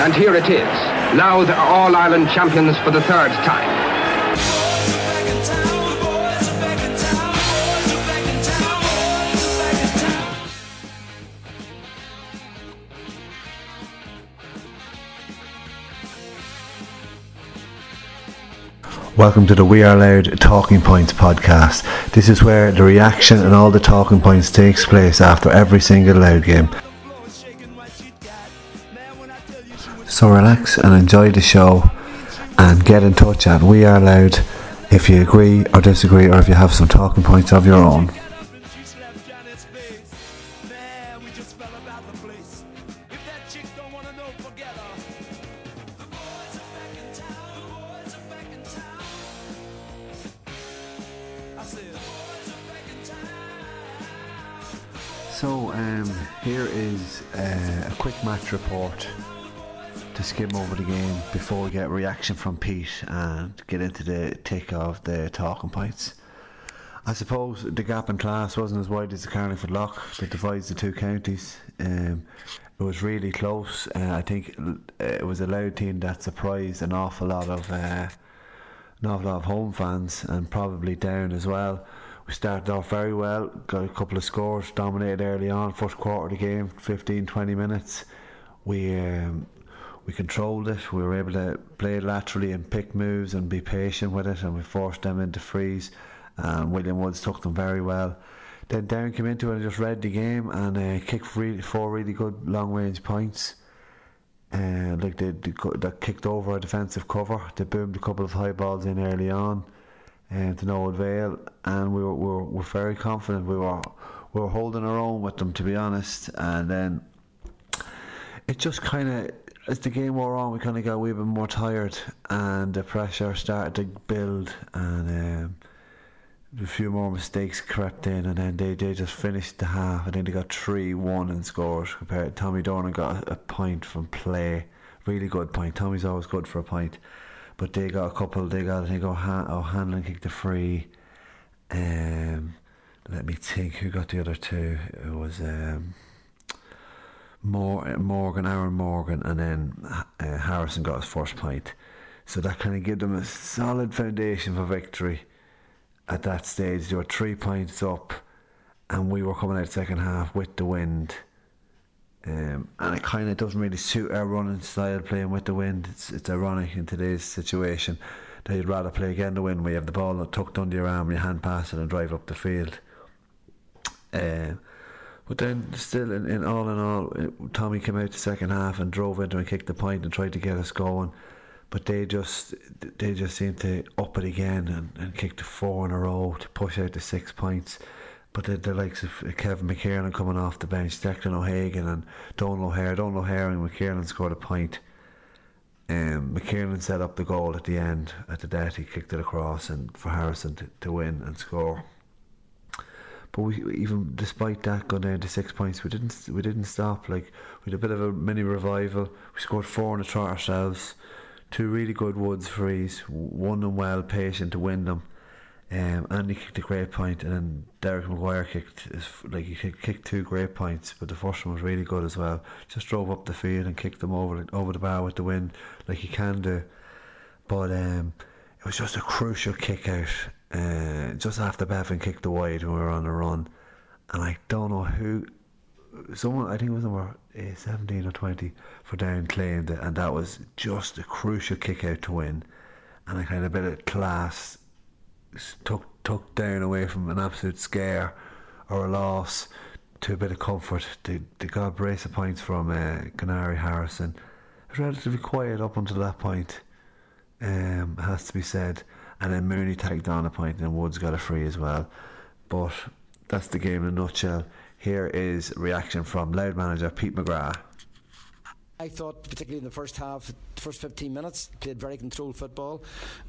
And here it is. Louth are All-Ireland champions for the third time. Welcome to the We Are Louth Talking Points podcast. This is where the reaction and all the talking points takes place after every single Louth game. So relax and enjoy the show and get in touch at We Are Louth if you agree or disagree or if you have some talking points of your own. So um, here is uh, a quick match report to skim over the game before we get reaction from Pete and get into the tick of the talking points. I suppose the gap in class wasn't as wide as the Carlingford Lough that divides the two counties. Um, it was really close. Uh, I think it was a Louth team that surprised an awful lot of uh, an awful lot of home fans and probably down as well. We started off very well, got a couple of scores, dominated early on, first quarter of the game, 15 20 minutes. We um, we controlled it, we were able to play laterally and pick moves and be patient with it, and we forced them into frees. And William Woods took them very well. Then Darren came into it and just read the game and uh, kicked really, four really good long range points. Uh, like they, they, kicked over a defensive cover. They boomed a couple of high balls in early on um, to no avail, and we were, we were, were very confident. We were we were holding our own with them, to be honest. And then it just kind of, as the game wore on, we kind of got a wee bit more tired, and the pressure started to build, and um, a few more mistakes crept in, and then they, they just finished the half. I think they got three one and scores. Compared, Tommy Durnin got a, a point from play, really good point. Tommy's always good for a point but they got a couple. They got I think O'Han- O'Hanlon kicked the free. Um, let me think. Who got the other two? It was um, Morgan, Aaron Morgan, and then uh, Harrison got his first point. So that kind of gave them a solid foundation for victory. At that stage, they were three points up, and we were coming out second half with the wind. Um, and it kind of doesn't really suit our running style playing with the wind. It's, it's ironic in today's situation that you'd rather play again the wind where you have the ball tucked under your arm and you hand pass it and drive up the field. Uh, but then, still, in, in all in all, Tommy came out the second half and drove into and kicked the point and tried to get us going. But they just they just seemed to up it again and, and kick the four in a row to push out the six points. But the, the likes of Kevin McKernan coming off the bench, Declan O'Hagan and Donald O'Hare. Donald O'Hare and McKernan scored a point. Um, McKernan set up the goal at the end, at the death. He kicked it across and for Harrison to, to win and score. But we, even despite that going down to six points, we didn't we didn't stop. Like we had a bit of a mini revival. We scored four in the trot ourselves. Two really good Woods frees. Won them well, patient to win them. Um, he kicked a great point, and then Derek Maguire kicked his, like he kicked two great points, but the first one was really good as well. Just drove up the field and kicked them over over the bar with the wind, like he can do. But um, it was just a crucial kick out, uh, just after Bevan kicked the wide when we were on the run, and I don't know who someone I think it was number uh, 17 or 20 for down claimed it, and that was just a crucial kick out to win, and a kind of bit of class took took down away from an absolute scare or a loss to a bit of comfort. They, they got a brace of points from uh, Connaire Harrison. It was relatively quiet up until that point, um, has to be said. And then Mooney tagged on a point and Woods got a free as well. But that's the game in a nutshell. Here is reaction from Louth manager Pete McGrath. I thought, particularly in the first half, first 15 minutes, played very controlled football,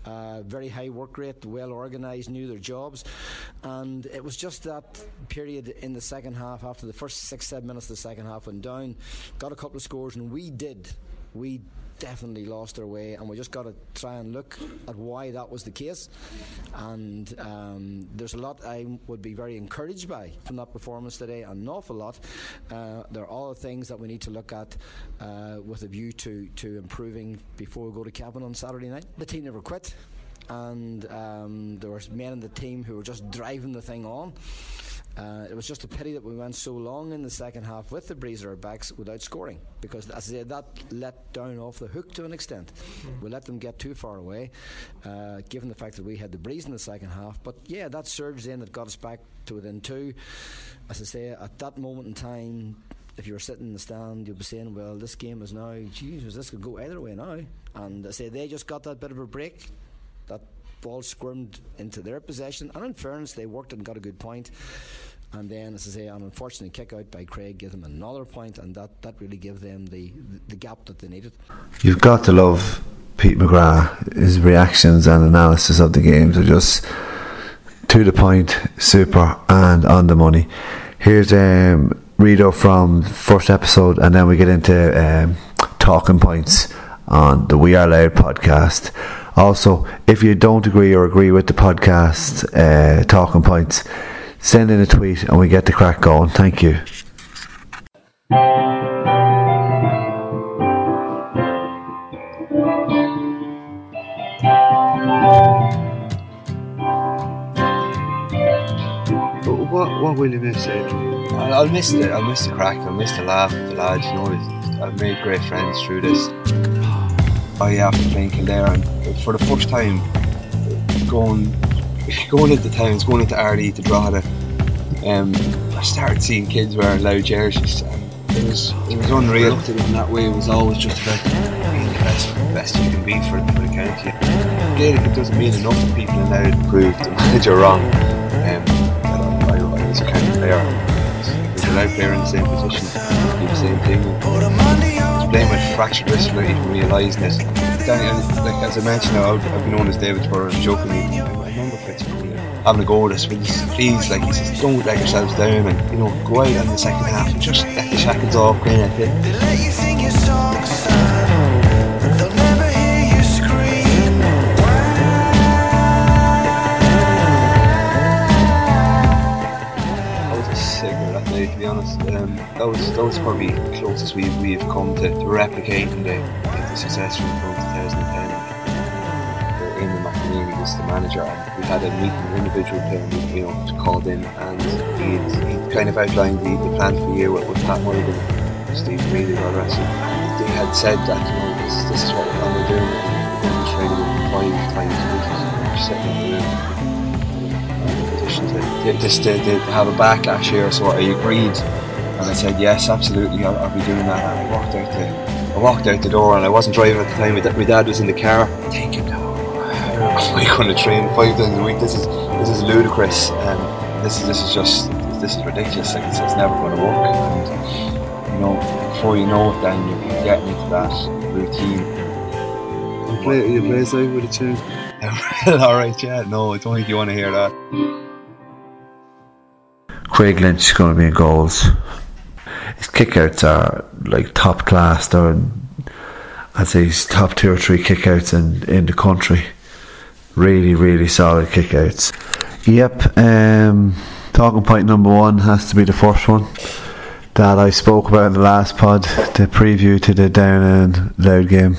uh, very high work rate, well organised, knew their jobs, and it was just that period in the second half, after the first six, seven minutes of the second half went down, got a couple of scores, and we did, we definitely lost our way, and we just got to try and look at why that was the case. And um, there's a lot I would be very encouraged by from that performance today, an awful lot. Uh, there are other things that we need to look at uh, with a view to, to improving before we go to Cavan on Saturday night. The team never quit, and um, there were men in the team who were just driving the thing on. Uh, it was just a pity that we went so long in the second half with the Breezer backs without scoring because, as I said, that let down off the hook to an extent. Mm. We let them get too far away, uh, given the fact that we had the breeze in the second half. But yeah, that surge then that got us back to within two. As I say, at that moment in time, if you were sitting in the stand, you'd be saying, "Well, this game is now, Jesus, this could go either way now." And I say they just got that bit of a break. That ball squirmed into their possession, and in fairness, they worked and got a good point. and then, as I say, an unfortunate kick out by Craig gave them another point, and that, that really gave them the, the gap that they needed. You've got to love Pete McGrath. His reactions and analysis of the games are just to the point, super, and on the money. Here's a um, Rito from first episode, and then we get into um, talking points on the We Are Louth podcast. Also, if you don't agree or agree with the podcast uh, talking points, send in a tweet and we get the crack going. Thank you. What, what will you miss, Adrian? I'll miss the I'll miss the crack. I'll miss the laugh with the lads. You know, I've made great friends through this. Oh yeah, after playing Kildare, and for the first time, going going into towns, going into Ardee to Drogheda, um, I started seeing kids wearing Louth jerseys, and it was it was unreal. I it in that way. It was always just about being the best, best you can be for, the county. Gaelic it doesn't mean enough for people in Louth to prove the manager wrong. Um, I, I, I was a county player. A player in the same position, do the same thing. Was playing with fractured wrist without even realising it. Like as I mentioned, I've, I've been known as David's brother, jokingly. I remember Fitz having a go at us, please, please, like he says, don't let yourselves down and you know go out in the second half and just let the shackles off, kind of thing. Honest. Um, that was that was probably the closest we we've come to, to replicating the, the success from 2010 was the manager, and we had a meeting, an individual player, you know, called in, and he he kind of outlined the, the plan for the year with, with Pat Mulligan, Steve Reid, and the. And they had said that you know this, this is what we're going to do, and to it five times week. We're sitting in the to, just to, to, have a backlash here. So I agreed, and I said yes, absolutely, I'll, I'll be doing that. And I walked out the I walked out the door, and I wasn't driving at the time. My dad was in the car, Take thinking we're going to train five times a week. This is this is ludicrous, and this is this is just this is ridiculous. Like it's, it's never going to work. And you know, before you know it, then you're getting into that routine. You play, you play side with a tune. All right, yeah. No, I don't think you want to hear that. Craig Lynch is going to be in goals. His kickouts are like top class. They're, I'd say he's top two or three kickouts in, in the country really, really solid kickouts. Yep, um, talking point number one has to be the first one that I spoke about in the last pod, the preview to the Down and Louth game.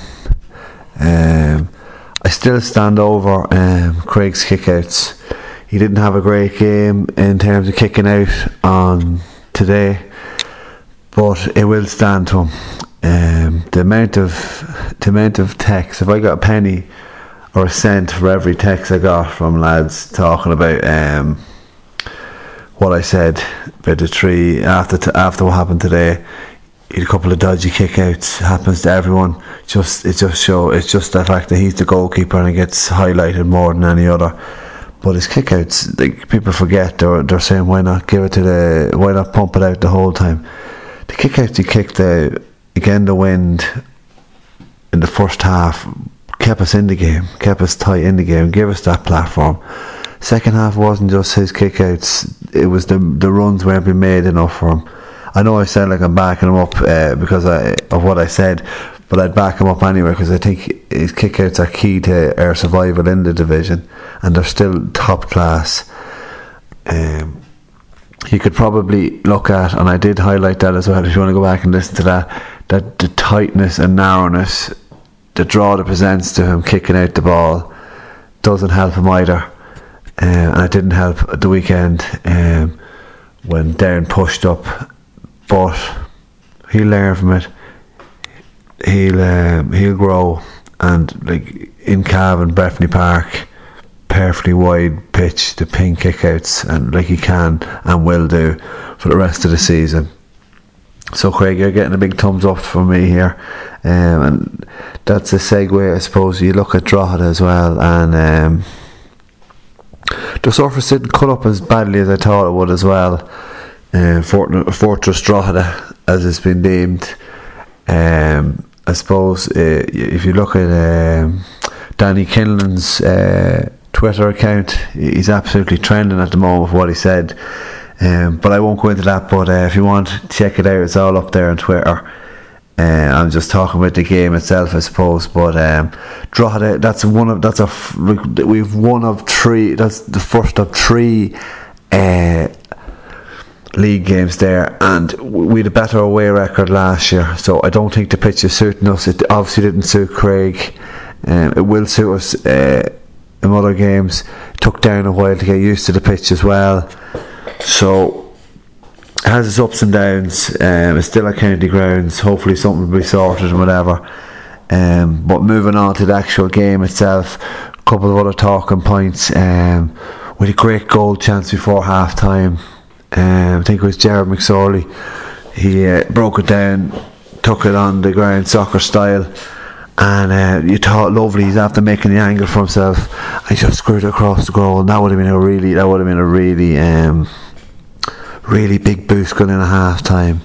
Um, I still stand over um, Craig's kickouts. He didn't have a great game in terms of kicking out on today, but it will stand to him. Um, the amount of the amount of text. If I got a penny or a cent for every text I got from lads talking about um, what I said about the tree after t- after what happened today. A couple of dodgy kickouts happens to everyone. Just it just show it's just the fact that he's the goalkeeper and it gets highlighted more than any other. But his kickouts, like people forget, they're they're saying why not give it to the why not pump it out the whole time. The kickouts he kicked the again the wind in the first half kept us in the game, kept us tight in the game, gave us that platform. Second half wasn't just his kickouts; it was the the runs weren't being made enough for him. I know I sound like I'm backing him up uh, because I, of what I said, but I'd back him up anyway because I think his kickouts are key to our survival in the division, and they're still top class. Um, you could probably look at, and I did highlight that as well. If you want to go back and listen to that, that the tightness and narrowness, the draw that presents to him kicking out the ball, doesn't help him either. Uh, and it didn't help at the weekend um, when Darren pushed up, but he learned from it. He'll um, he'll grow, and like in Cavan, Breffni Park, perfectly wide pitch to pin kickouts, and like he can and will do for the rest of the season. So Craig, you're getting a big thumbs up from me here, um, and that's a segue, I suppose. You look at Drogheda as well, and um, the surface didn't cut up as badly as I thought it would as well. Uh, Fort- Fortress Drogheda, as it's been deemed. Um, I suppose uh, if you look at um, Danny Kinlan's uh, Twitter account, he's absolutely trending at the moment with what he said. Um, but I won't go into that. But uh, if you want, check it out. It's all up there on Twitter. Uh, I'm just talking about the game itself, I suppose. But um, that's one of that's a we've one of three. That's the first of three uh, league games there, and we had a better away record last year. So I don't think the pitch is suiting us. It obviously didn't suit Craig. Um, it will suit us uh, in other games. It took down a while to get used to the pitch as well. So it has its ups and downs. Um, it's still at county grounds. Hopefully something will be sorted and whatever. Um, but moving on to the actual game itself, a couple of other talking points. Um, with a great goal chance before half time. Um, I think it was Jared McSorley. He uh, broke it down, took it on the ground, soccer style, and uh, you thought lovely. He's after making the angle for himself. I just screwed it across the goal. And that would have been a really, that would have been a really, um, really big boost going in at half time.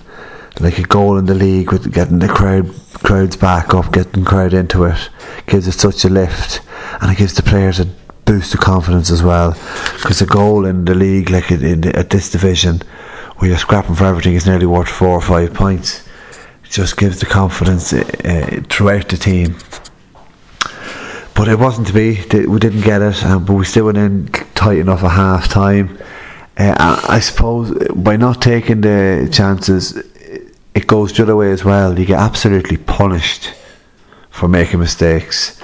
Like a goal in the league with getting the crowd crowds back up, getting crowd into it, gives it such a lift, and it gives the players a boost of confidence as well. Because a goal in the league, like in, in, at this division, where you're scrapping for everything, is nearly worth four or five points. It just gives the confidence uh, throughout the team. But it wasn't to be. We didn't get it, um, but we still went in tight enough at half time. Uh, I suppose by not taking the chances, it goes the other way as well. You get absolutely punished for making mistakes.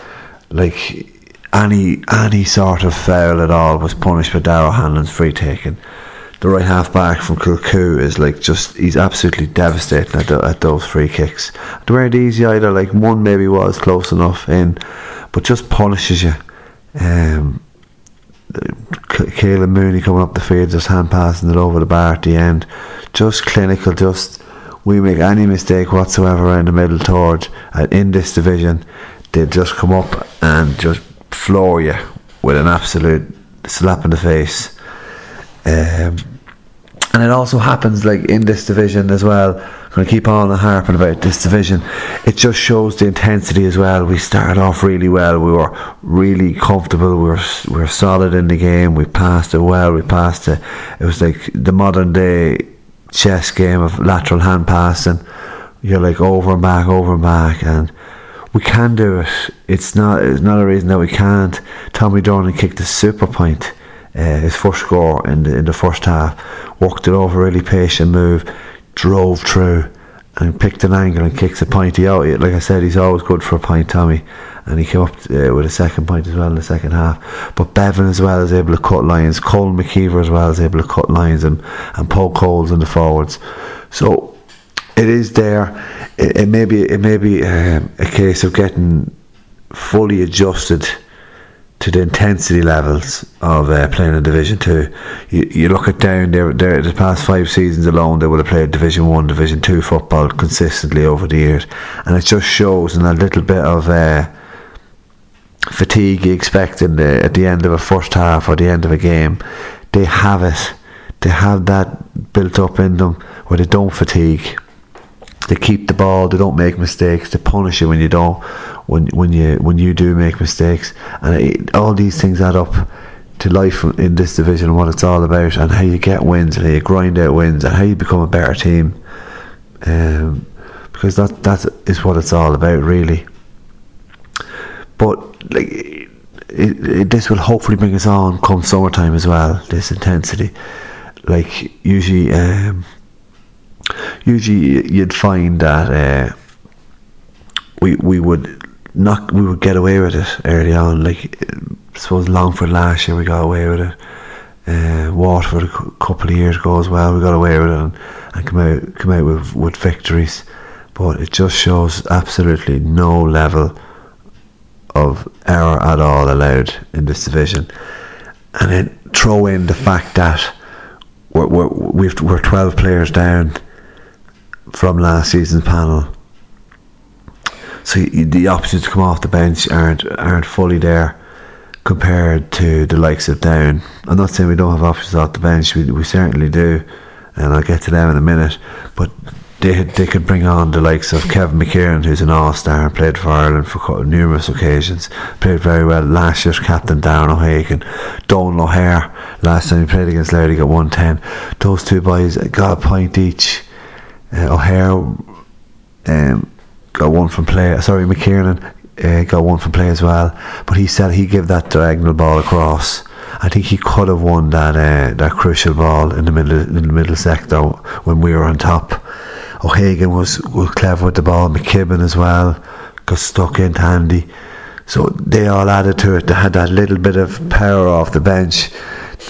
Like any any sort of foul at all was punished by Darragh O'Hanlon's free taking. The right half back from Kilcoo is like just he's absolutely devastating at, the, at those free kicks. They weren't easy either. Like one maybe was close enough in, but just punishes you. Um, Caolan Mooney coming up the field, just hand passing it over the bar at the end. Just clinical, just we make any mistake whatsoever in the middle third uh, in this division, they just come up and just floor you with an absolute slap in the face. Um, and it also happens like in this division as well. I'm going to keep on harping about this division. It just shows the intensity as well. We started off really well. We were really comfortable. We were we were solid in the game. We passed it well. We passed it. It was like the modern day chess game of lateral hand passing. You're like over and back, over and back, and we can do it. It's not. It's not a reason that we can't. Tommy Durnin kicked a super point. Uh, his first score in the in the first half, Walked it over, really patient move, drove through, and picked an angle and kicks a pointy out. Like I said, he's always good for a point, Tommy, and he came up uh, with a second point as well in the second half. But Bevan as well is able to cut lines. Colin McKeever as well is able to cut lines and and poke holes in the forwards. So it is there. It, it may be it may be um, a case of getting fully adjusted to the intensity levels of uh, playing in Division Two. You, you look at down there, there the past five seasons alone, they would have played Division One, Division Two football consistently over the years, and it just shows in a little bit of. Uh, fatigue you expect in the, at the end of a first half or the end of a game, they have it. They have that built up in them where they don't fatigue. They keep the ball. They don't make mistakes. They punish you when you don't. When when you when you do make mistakes, and it, all these things add up to life in this division and what it's all about, and how you get wins, and how you grind out wins, and how you become a better team. Um, because that that is what it's all about, really. But like, it, it, this will hopefully bring us on come summertime as well. This intensity, like usually, um, usually you'd find that uh, we we would not we would get away with it early on. Like I suppose Longford last year we got away with it. Uh, Waterford a couple of years ago as well we got away with it and, and come out come out with, with victories. But it just shows absolutely no level of error at all allowed in this division. And then throw in the fact that we're, we're, we've, we're 12 players down from last season's panel. So you, the options to come off the bench aren't aren't fully there compared to the likes of Down. I'm not saying we don't have options off the bench. We we certainly do, and I'll get to them in a minute. But they they could bring on the likes of Kevin McKernan, who's an all star, and played for Ireland for numerous occasions, played very well. Last year's captain Darren O'Hagan, Don O'Hare, last time he played against Larry got 110. Those two boys got a point each. Uh, O'Hare um, got one from play. Sorry, McKernan uh, got one from play as well. But he said he gave that diagonal ball across. I think he could have won that uh, that crucial ball in the middle in the middle sector when we were on top. O'Hagan was, was clever with the ball, McKibben as well, got stuck in handy. So they all added to it. They had that little bit of power off the bench.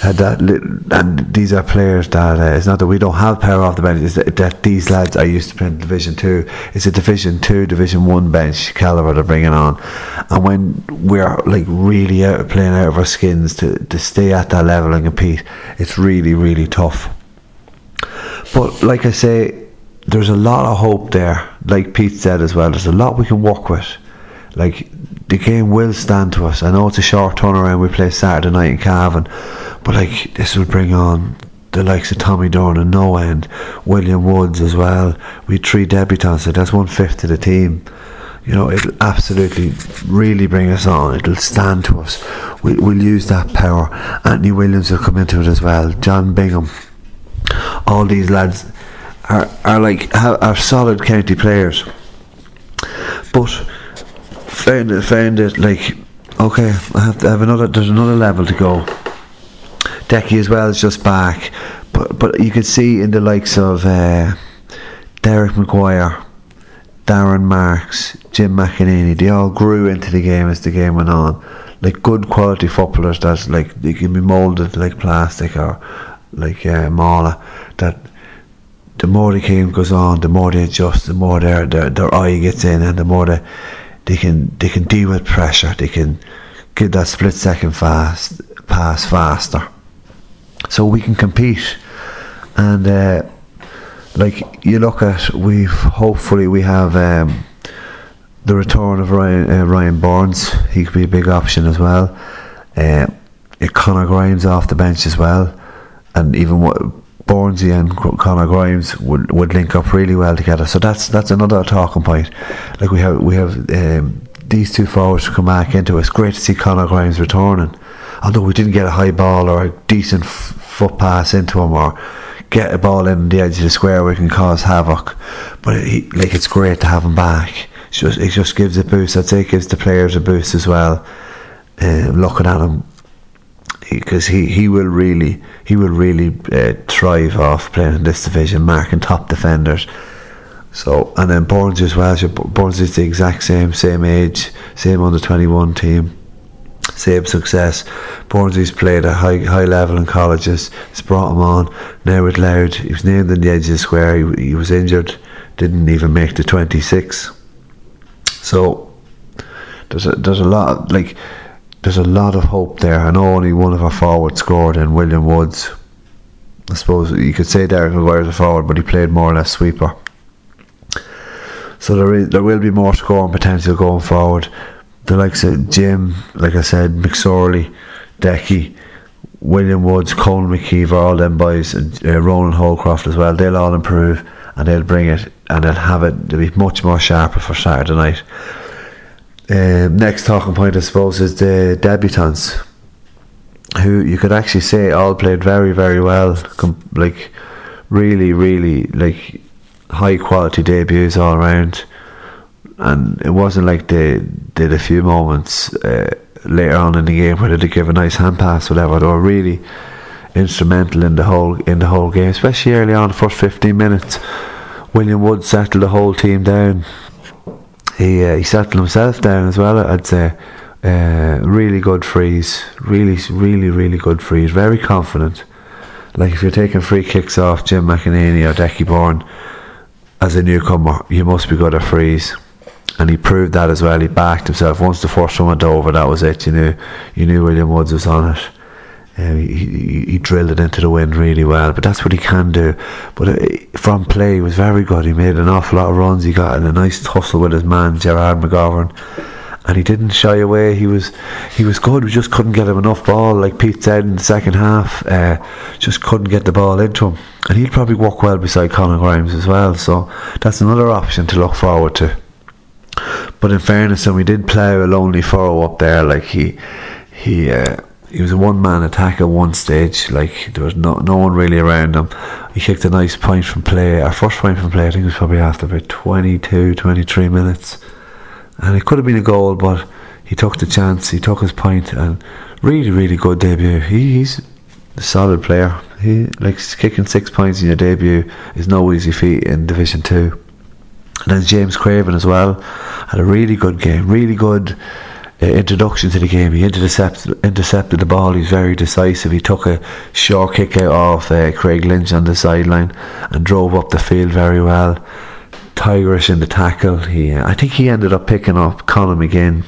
Had that and these are players that uh, it's not that we don't have power off the bench. It's that, that these lads are used to playing Division Two. It's a Division Two, Division One bench caliber they're bringing on, and when we're like really out playing out of our skins to to stay at that level and compete, it's really really tough. But like I say, there's a lot of hope there. Like Pete said as well, there's a lot we can work with. Like the game will stand to us. I know it's a short turnaround. We play Saturday night in Cavan, but like this will bring on the likes of Tommy Durnin no end, William Woods as well. We three debutants, so that's one fifth of the team. You know, it'll absolutely really bring us on. It'll stand to us. We, we'll use that power. Anthony Williams will come into it as well. John Bingham. All these lads are, are like are solid county players, but found it found it like okay, I have to have another. There's another level to go. Decky as well is just back, but but you can see in the likes of uh, Derek McGuire, Darren Marks, Jim McEnany, they all grew into the game as the game went on. Like good quality footballers that like they can be moulded like plastic or like uh, Mala that the more the game goes on, the more they adjust, the more their their, their eye gets in, and the more they they can they can deal with pressure. They can give that split second fast pass faster, so we can compete. And uh, like you look at, we've hopefully we have um, the return of Ryan uh, Ryan Burns. He could be a big option as well. Uh, Conor Grimes off the bench as well, and even what and Conor Grimes would, would link up really well together. So that's that's another talking point. Like we have we have um, these two forwards to come back into. It's great to see Conor Grimes returning. Although we didn't get a high ball or a decent f- foot pass into him or get a ball in the edge of the square where we can cause havoc, but it, like it's great to have him back. It's just it just gives a boost. I'd say it gives the players a boost as well. Uh, looking at him because he, he will really he will really uh, thrive off playing in this division, marking top defenders. So and then Burns as well. Burns is the exact same, same age, same under twenty one team, same success. Burns has played at high high level in colleges. It's brought him on now with Louth. He was named in the edge of the square. He, he was injured didn't even make the 26. So there's a, there's a lot like there's a lot of hope there. I know only one of our forwards scored in William Woods. I suppose you could say Derek McGuire's a forward, but he played more or less sweeper. So there is, there will be more scoring potential going forward. The likes of Jim, like I said, McSorley, Decky, William Woods, Colin McKeever, all them boys, and uh, Ronan Holcroft as well. They'll all improve and they'll bring it and they'll have it. They'll be much more sharper for Saturday night. Uh, next talking point, I suppose, is the debutants, who you could actually say all played very, very well. Com- like really, really like high quality debuts all around. And it wasn't like they did a few moments uh, later on in the game where they give a nice hand pass, or whatever. They were really instrumental in the whole in the whole game, especially early on, the first fifteen minutes. William Wood settled the whole team down. He uh, he settled himself down as well. I'd say. Uh, really good frees, really, really, really good frees. Very confident. Like if you're taking free kicks off Jim McEnany or Decky Bourne as a newcomer, you must be good at frees. And he proved that as well. He backed himself. Once the first one went over, that was it. You knew, you knew William Woods was on it. Um, he, he, he, drilled it into the wind really well, but that's what he can do. But uh, from play, he was very good. He made an awful lot of runs. He got in a nice tussle with his man Gerard McGovern, and he didn't shy away. He was he was good. We just couldn't get him enough ball, like Pete said in the second half. Uh, just couldn't get the ball into him, and he'd probably work well beside Conor Grimes as well. So that's another option to look forward to. But in fairness, and we did plough a lonely furrow up there. Like he he. Uh, he was a one man attack at one stage. Like there was no no one really around him. He kicked a nice point from play. Our first point from play, I think, it was probably after about 22, 23 minutes, and it could have been a goal, but he took the chance. He took his point, and really, really good debut. He, he's a solid player. He like kicking six points in your debut is no easy feat in Division Two. And then James Craven as well had a really good game. Really good uh, introduction to the game. He intercepted, intercepted the ball. He's very decisive. He took a short kick out of uh, Craig Lynch on the sideline and drove up the field very well. Tigerish in the tackle. He, uh, I think he ended up picking up Conor McGinn,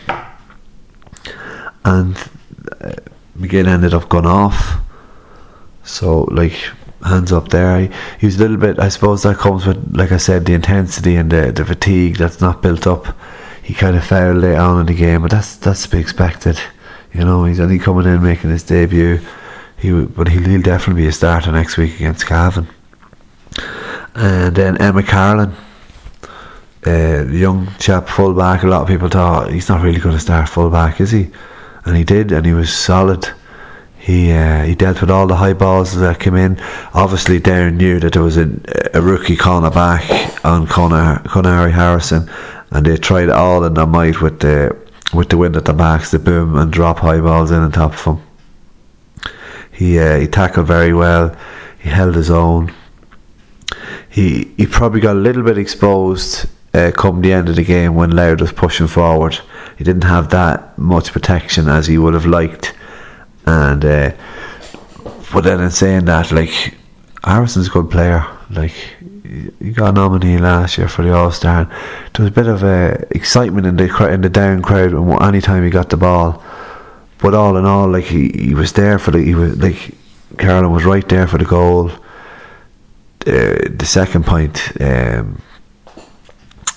and uh, McGinn ended up going off. So like hands up there. He, he was a little bit. I suppose that comes with, like I said, the intensity and the the fatigue that's not built up he kind of failed late on in the game, but that's that's to be expected. You know, he's only coming in making his debut. He but he'll, he'll definitely be a starter next week against Cavan. And then Emmet Carolan, uh, young chap fullback. A lot of people thought he's not really going to start fullback, is he? And he did, and he was solid. He uh, he dealt with all the high balls that came in. Obviously, Darren knew that there was a, a rookie cornerback on Conor Connaire Harrison, and they tried all in their might with the with the wind at the backs, the boom and drop high balls in on top of him. He uh, he tackled very well. He held his own. He he probably got a little bit exposed uh, come the end of the game when Laird was pushing forward. He didn't have that much protection as he would have liked, and uh, but then in saying that, like Harrison's a good player. Like he got a nominee last year for the All Star. There was a bit of uh, excitement in the in the down crowd any time he got the ball. But all in all, like he, he was there for the he was like Carolan was right there for the goal. Uh, the second point um,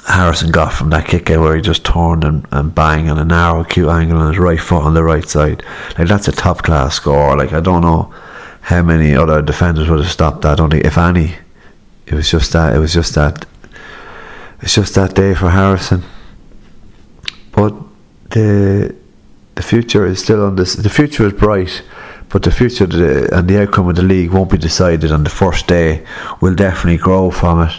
Harrison got from that kick out where he just turned and, and bang on a narrow acute angle on his right foot on the right side. Like that's a top class score. Like I don't know how many other defenders would have stopped that. Only if any it was just that it was just that it's just that day for Harrison. But the the future is still on this. The future is bright, but the future the, and the outcome of the league won't be decided on the first day. We'll definitely grow from it.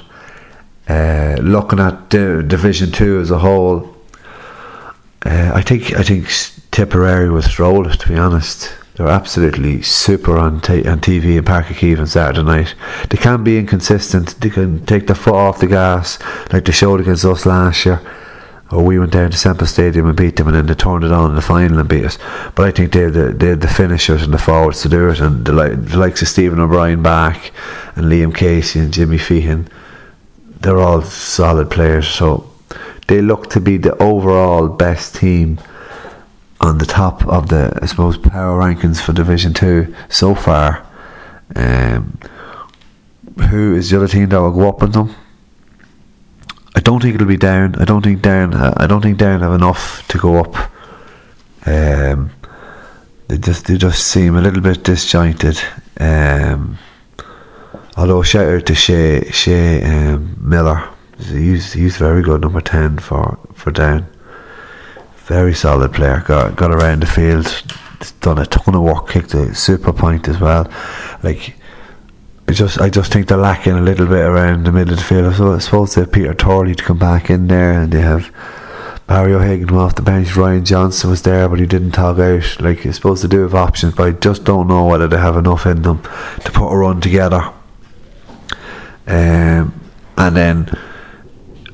Uh, looking at the Division Two as a whole, uh, I think I think Tipperary will stroll. To be honest, they're absolutely super on, t- on TV in Uí Chaoimh on Saturday night. They can be inconsistent. They can take their foot off the gas, like they showed against us last year. Or we went down to Semple Stadium and beat them, and then they turned it on in the final and beat us. But I think they're the, they're the finishers and the forwards to do it, and the, the likes of Stephen O'Brien back, and Liam Casey and Jimmy Feehan. They're all solid players. So they look to be the overall best team on the top of the, I suppose, power rankings for Division Two so far. Um, who is the other team that will go up with them? I don't think it'll be down. I don't think down. I don't think down have enough to go up. Um, they just they just seem a little bit disjointed. Um, although shout out to Shay Shay um, Millar. He's he's very good number ten for for down. Very solid player. Got got around the field. Done a ton of work. Kicked a super point as well. Like I just I just think they're lacking a little bit around the middle of the field. So I suppose they have Peter Turley to come back in there, and they have Barry O'Hagan off the bench. Ryan Johnson was there, but he didn't tog out. Like you're supposed to do have options, but I just don't know whether they have enough in them to put a run together. Um, and then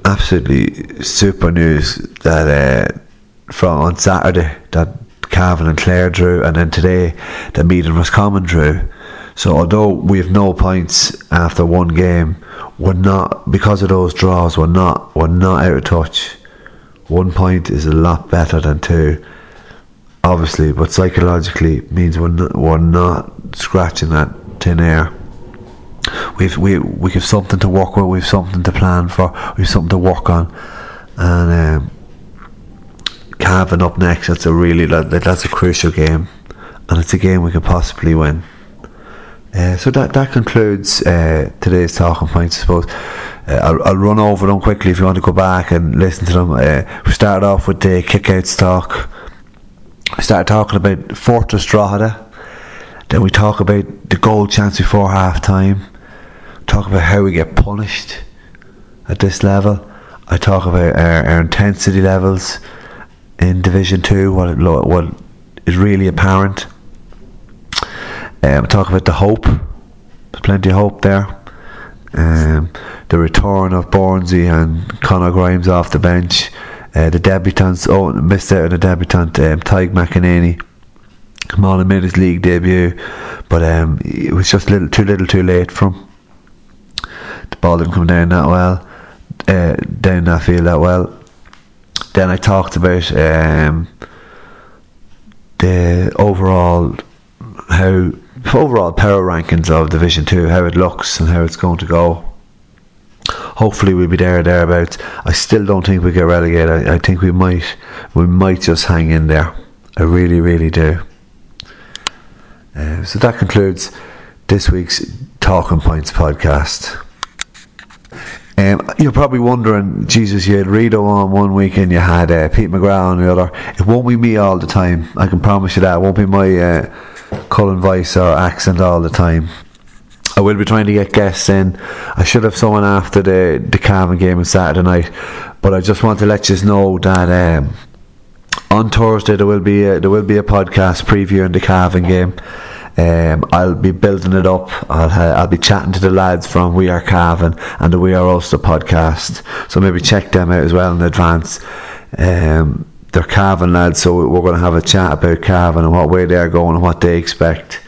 absolutely super news that uh, from on Saturday that Cavan and Clare drew, and then today that Meath and Roscommon drew. So although we have no points after one game, we're not because of those draws. We're not we're not out of touch. One point is a lot better than two, obviously, but psychologically means we're not, we're not scratching that tin air. We've we we have something to work with. We've something to plan for. We've something to work on, and um, Cavan up next. That's a really that, that's a crucial game, and it's a game we could possibly win. Uh, so that that concludes uh, today's talking points. I suppose uh, I'll, I'll, run over them quickly if you want to go back and listen to them. Uh, we started off with the kickouts talk. We started talking about Fortress Drogheda. Then we talk about the goal chance before half time. Talk about how we get punished at this level. I talk about our, our intensity levels in Division Two. What it, what is really apparent. Um, talk about the hope. There's plenty of hope there. Um, the return of Bornsey and Conor Grimes off the bench. Uh, the debutants, oh, missed out on the debutant, um, Tyg McEnany. Come on and made his league debut, but um, it was just little too little too late from. Ball didn't come down that well, uh, down that field that well. Then I talked about um, the overall how overall power rankings of Division Two, how it looks and how it's going to go. Hopefully we'll be there thereabouts. I still don't think we get relegated. I, I think we might we might just hang in there. I really, really do. Uh, so that concludes this week's Talking Points podcast. Um, you're probably wondering, Jesus, you had Rito on one week and you had uh, Pete McGrath on the other. It won't be me all the time. I can promise you that. It won't be my uh, Cullen voice or accent all the time. I will be trying to get guests in. I should have someone after the the Cavan game on Saturday night, but I just want to let you know that um, on Thursday there will be a, there will be a podcast previewing the Cavan game. Um, I'll be building it up. I'll I'll be chatting to the lads from We Are Cavan and the We Are Ulster podcast. So maybe check them out as well in advance. Um, they're Cavan lads, so we're going to have a chat about Cavan and what way they're going and what they expect,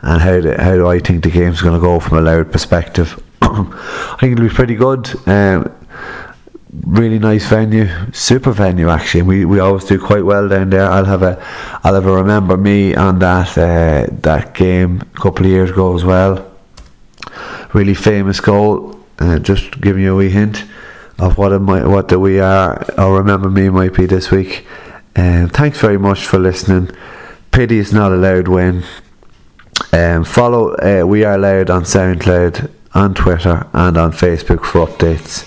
and how do, how do I think the game's going to go from a Louth perspective. I think it'll be pretty good. Um, really nice venue, super venue actually. We we always do quite well down there. I'll have a I'll a remember me on that uh, that game a couple of years ago as well. Really famous goal. Uh, just giving you a wee hint of what it what the we are or remember me might be this week. Um, thanks very much for listening. Pity is not allowed when. Um, follow uh, We Are Louth on SoundCloud, on Twitter, and on Facebook for updates.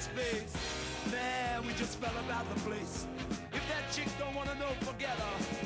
his face. Man, we just fell about the place. If that chick don't wanna know, forget her.